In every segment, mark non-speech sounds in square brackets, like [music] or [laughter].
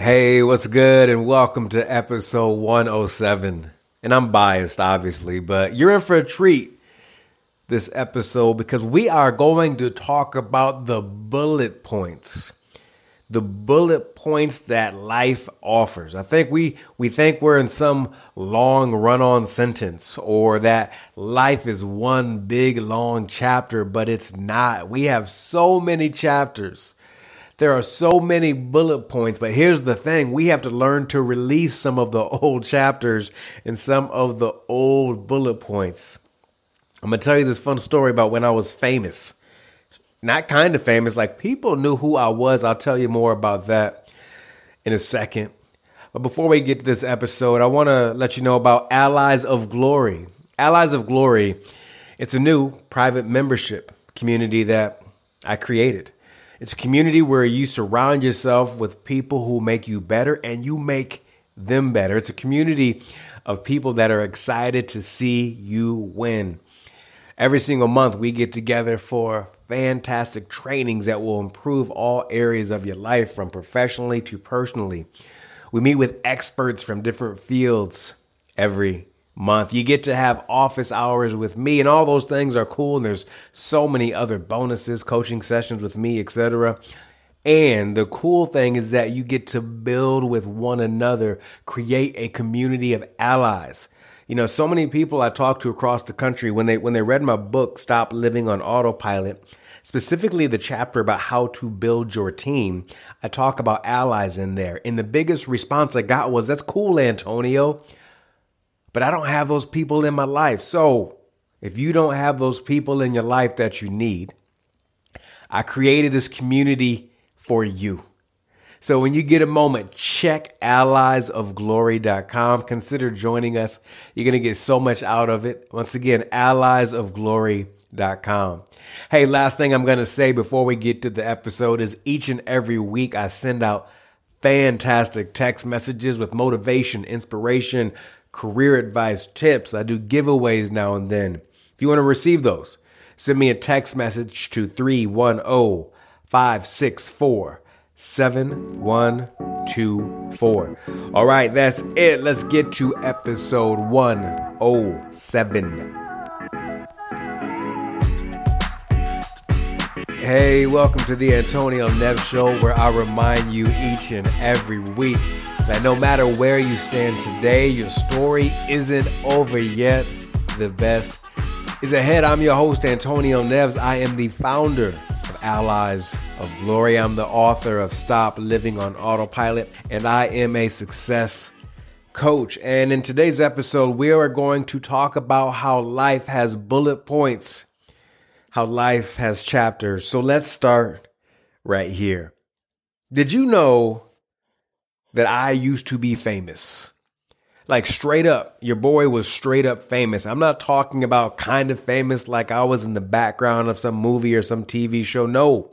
Hey, what's good? And welcome to episode 107. And I'm biased, obviously, but you're in for a treat this episode because we are going to talk about the bullet points. The bullet points that life offers. I think we, we think we're in some long run on sentence or that life is one big long chapter, but it's not. We have so many chapters there are so many bullet points, but here's the thing we have to learn to release some of the [laughs] old chapters and some of the old bullet points. I'm going to tell you this fun story about when I was famous. Not kind of famous, like people knew who I was. I'll tell you more about that in a second. But before we get to this episode, I want to let you know about Allies of Glory. Allies of Glory, it's a new private membership community that I created. It's a community where you surround yourself with people who make you better and you make them better. It's a community of people that are excited to see you win. Every single month, we get together for fantastic trainings that will improve all areas of your life, from professionally to personally. We meet with experts from different fields every month. You get to have office hours with me and all those things are cool and there's so many other bonuses, coaching sessions with me, etc. And the cool thing is that you get to build with one another, create a community of allies. You know, so many people I talk to across the country when they when they read my book Stop Living on Autopilot, specifically the chapter about how to build your team, I talk about allies in there. And the biggest response I got was that's cool, Antonio but I don't have those people in my life. So if you don't have those people in your life that you need, I created this community for you. So when you get a moment, check alliesofglory.com. Consider joining us. You're going to get so much out of it. Once again, alliesofglory.com. Hey, last thing I'm going to say before we get to the episode is each and every week I send out fantastic text messages with motivation, inspiration, career advice, tips. I do giveaways now and then. If you want to receive those, send me a text message to 310 564 7124. All right, that's it. Let's get to episode 107. Hey, welcome to the Antonio Neves Show, where I remind you each and every week that no matter where you stand today, your story isn't over yet. The best is ahead. I'm your host, Antonio Neves. I am the founder of Allies of Glory. I'm the author of Stop Living on Autopilot, and I am a success coach. And in today's episode, we are going to talk about how life has bullet points, how life has chapters. So let's start right here. Did you know that I used to be famous. Like straight up, your boy was straight up famous. I'm not talking about kind of famous like I was in the background of some movie or some TV show. No,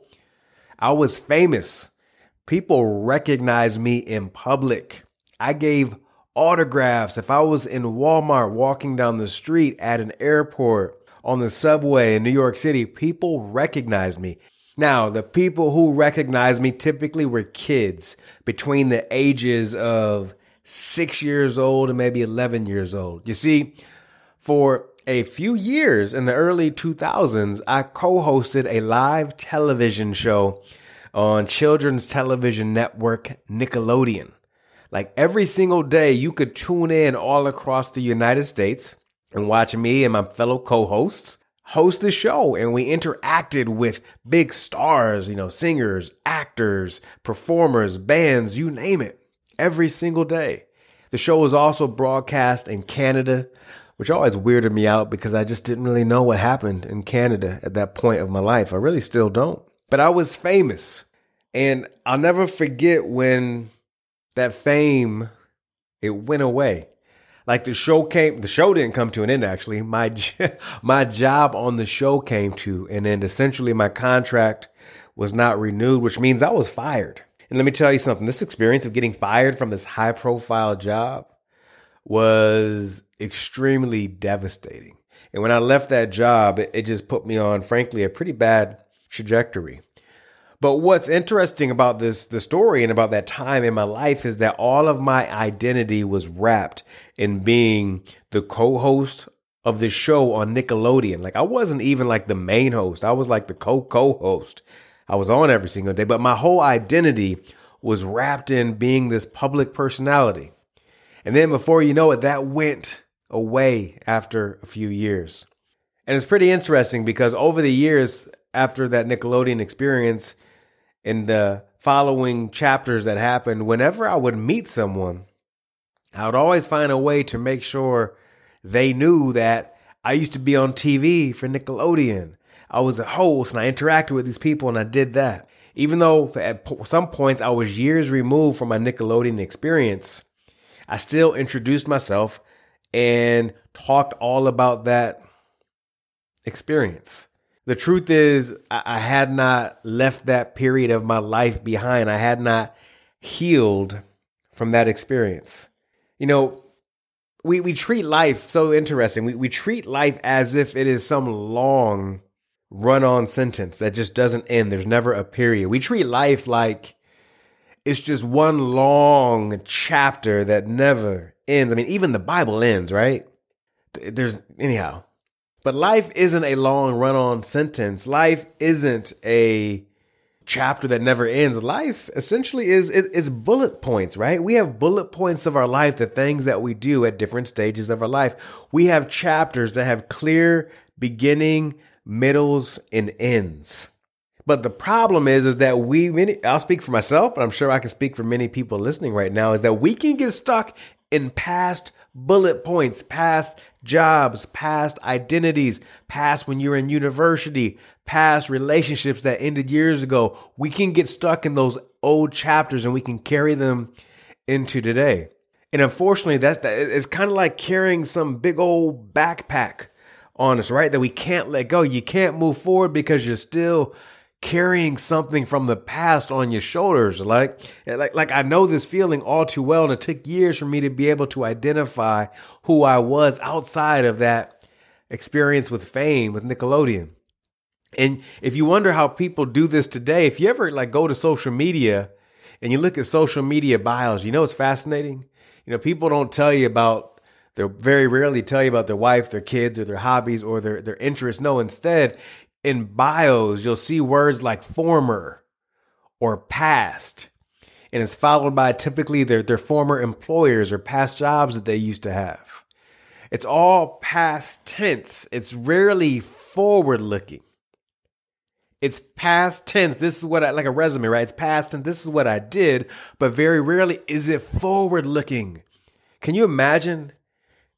I was famous. People recognized me in public. I gave autographs. If I was in Walmart walking down the street at an airport, on the subway in New York City, people recognized me. Now, the people who recognized me typically were kids between the ages of six years old and maybe 11 years old. You see, for a few years in the early 2000s, I co-hosted a live television show on children's television network Nickelodeon. Like every single day, you could tune in all across the United States and watch me and my fellow co-hosts host the show and we interacted with big stars, you know, singers, actors, performers, bands, you name it, every single day. The show was also broadcast in Canada, which always weirded me out because I just didn't really know what happened in Canada at that point of my life. I really still don't. But I was famous. And I'll never forget when that fame it went away like the show came the show didn't come to an end actually. My [laughs] my job on the show came to an end. Essentially my contract was not renewed which means i was fired. And let me tell you something. This experience of getting fired from this high profile job was extremely devastating. And when i left that job it, it just put me on frankly a pretty bad trajectory But what's interesting about this the story and about that time in my life is that all of my identity was wrapped in being the co-host of this show on Nickelodeon. Like I wasn't even like the main host. I was like the co-co-host. I was on every single day, but my whole identity was wrapped in being this public personality. And then before you know it, that went away after a few years. And it's pretty interesting because over the years after that Nickelodeon experience, in the following chapters that happened, whenever I would meet someone, I would always find a way to make sure they knew that I used to be on TV for Nickelodeon. I was a host and I interacted with these people and I did that. Even though at some points I was years removed from my Nickelodeon experience, I still introduced myself and talked all about that experience. The truth is, I had not left that period of my life behind. I had not healed from that experience. You know, we, we treat life so interesting. We, we treat life as if it is some long run on sentence that just doesn't end. There's never a period. We treat life like it's just one long chapter that never ends. I mean, even the Bible ends, right? There's anyhow. But life isn't a long run on sentence. Life isn't a chapter that never ends. Life essentially is it, it's bullet points, right? We have bullet points of our life, the things that we do at different stages of our life. We have chapters that have clear beginning, middles, and ends. But the problem is, is that we many, I'll speak for myself, but I'm sure I can speak for many people listening right now, is that we can get stuck in past bullet points, past jobs, past identities, past when you're in university, past relationships that ended years ago. We can get stuck in those old chapters and we can carry them into today. And unfortunately, that's that it's kind of like carrying some big old backpack on us, right? That we can't let go. You can't move forward because you're still carrying something from the past on your shoulders. Like, like, like I know this feeling all too well. And it took years for me to be able to identify who I was outside of that experience with fame with Nickelodeon. And if you wonder how people do this today, if you ever like go to social media and you look at social media bios, you know, it's fascinating. You know, people don't tell you about they'll very rarely tell you about their wife, their kids, or their hobbies or their, their interests. No, instead, in bios, you'll see words like former or past. And it's followed by typically their, their former employers or past jobs that they used to have. It's all past tense. It's rarely forward looking. It's past tense. This is what I like a resume, right? It's past tense. This is what I did, but very rarely is it forward looking. Can you imagine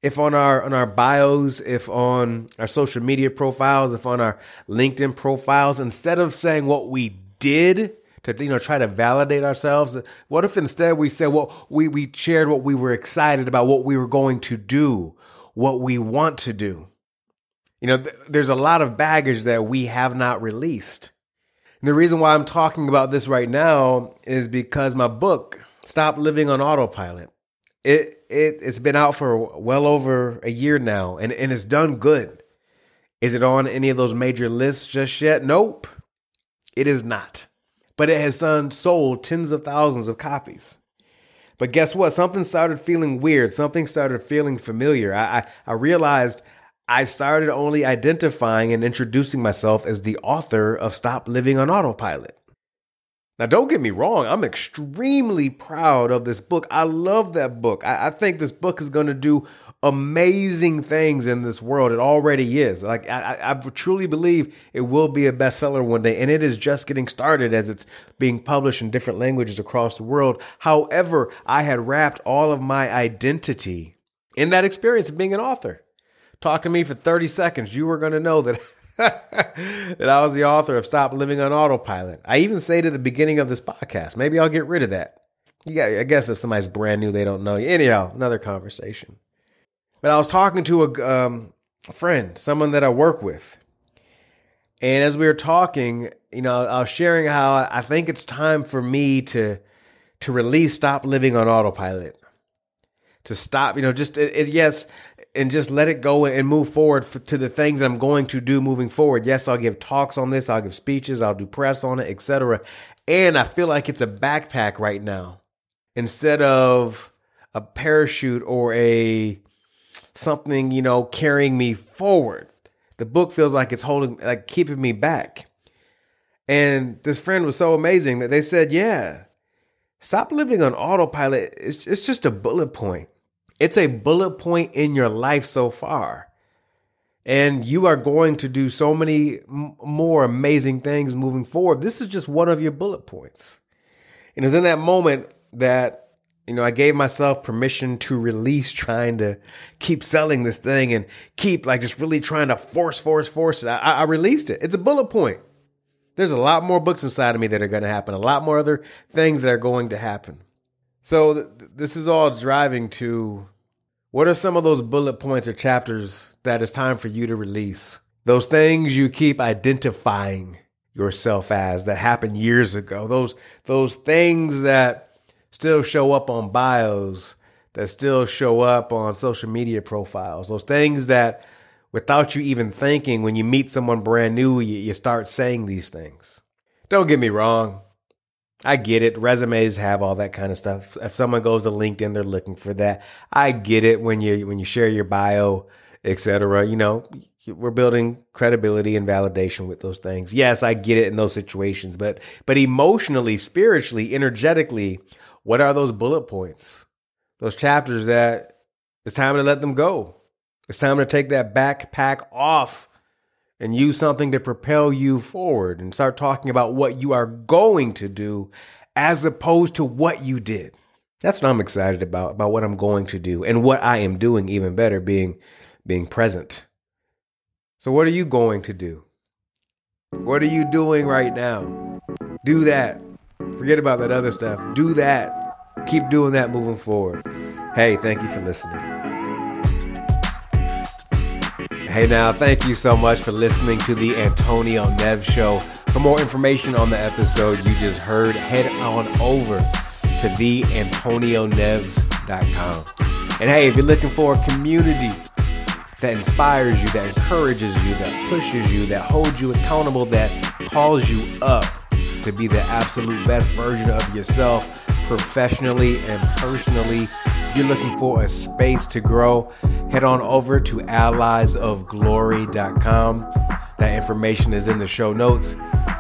if on our on our bios, if on our social media profiles, if on our LinkedIn profiles, instead of saying what we did to you know try to validate ourselves, what if instead we said well we we shared what we were excited about, what we were going to do, what we want to do. You know, th- there's a lot of baggage that we have not released. And the reason why I'm talking about this right now is because my book, Stop Living on Autopilot, it it it's been out for well over a year now, and and it's done good. Is it on any of those major lists just yet? Nope, it is not. But it has done sold tens of thousands of copies. But guess what? Something started feeling weird. Something started feeling familiar. I, I, I realized I started only identifying and introducing myself as the author of Stop Living on Autopilot. Now, don't get me wrong, I'm extremely proud of this book. I love that book. I, I think this book is going to do amazing things in this world. It already is. Like, I, I truly believe it will be a bestseller one day, and it is just getting started as it's being published in different languages across the world. However, I had wrapped all of my identity in that experience of being an author. Talk to me for 30 seconds, you were going to know that. [laughs] that I was the author of Stop Living on Autopilot. I even say to the beginning of this podcast, maybe I'll get rid of that. Yeah, I guess if somebody's brand new, they don't know you. Anyhow, another conversation. But I was talking to a, um, a friend, someone that I work with. And as we were talking, you know, I was sharing how I think it's time for me to to release stop living on autopilot. To stop, you know, just it, it, yes, and just let it go and move forward to the things that I'm going to do moving forward. Yes, I'll give talks on this, I'll give speeches, I'll do press on it, etc. And I feel like it's a backpack right now instead of a parachute or a something, you know, carrying me forward. The book feels like it's holding like keeping me back. And this friend was so amazing that they said, "Yeah, stop living on autopilot. It's, it's just a bullet point. It's a bullet point in your life so far. And you are going to do so many more amazing things moving forward. This is just one of your bullet points. And it was in that moment that, you know, I gave myself permission to release trying to keep selling this thing and keep like just really trying to force, force, force it. I, I released it. It's a bullet point. There's a lot more books inside of me that are going to happen, a lot more other things that are going to happen. So th- this is all driving to what are some of those bullet points or chapters that it's time for you to release? Those things you keep identifying yourself as that happened years ago. Those those things that still show up on bios, that still show up on social media profiles. Those things that without you even thinking when you meet someone brand new, you, you start saying these things. Don't get me wrong. I get it. Resumes have all that kind of stuff. If someone goes to LinkedIn, they're looking for that. I get it when you when you share your bio, etc. You know, we're building credibility and validation with those things. Yes, I get it in those situations, but but emotionally, spiritually, energetically, what are those bullet points? Those chapters that it's time to let them go. It's time to take that backpack off and use something to propel you forward and start talking about what you are going to do as opposed to what you did. That's what I'm excited about, about what I'm going to do and what I am doing even better being being present. So what are you going to do? What are you doing right now? Do that. Forget about that other stuff. Do that. Keep doing that moving forward. Hey, thank you for listening. Hey now, thank you so much for listening to the Antonio Neves Show. For more information on the episode you just heard, head on over to theantonioneves.com. And hey, if you're looking for a community that inspires you, that encourages you, that pushes you, that holds you accountable, that calls you up to be the absolute best version of yourself professionally and personally, if you're looking for a space to grow, head on over to alliesofglory.com. That information is in the show notes.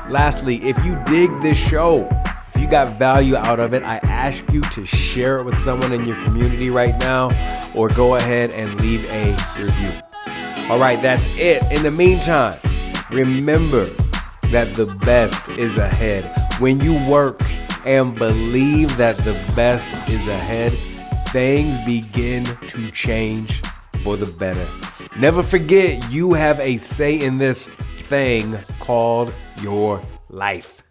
Lastly, if you dig this show, if you got value out of it, I ask you to share it with someone in your community right now or go ahead and leave a review. All right, that's it. In the meantime, remember that the best is ahead. When you work and believe that the best is ahead, things begin to change for the better. Never forget, you have a say in this thing called your life.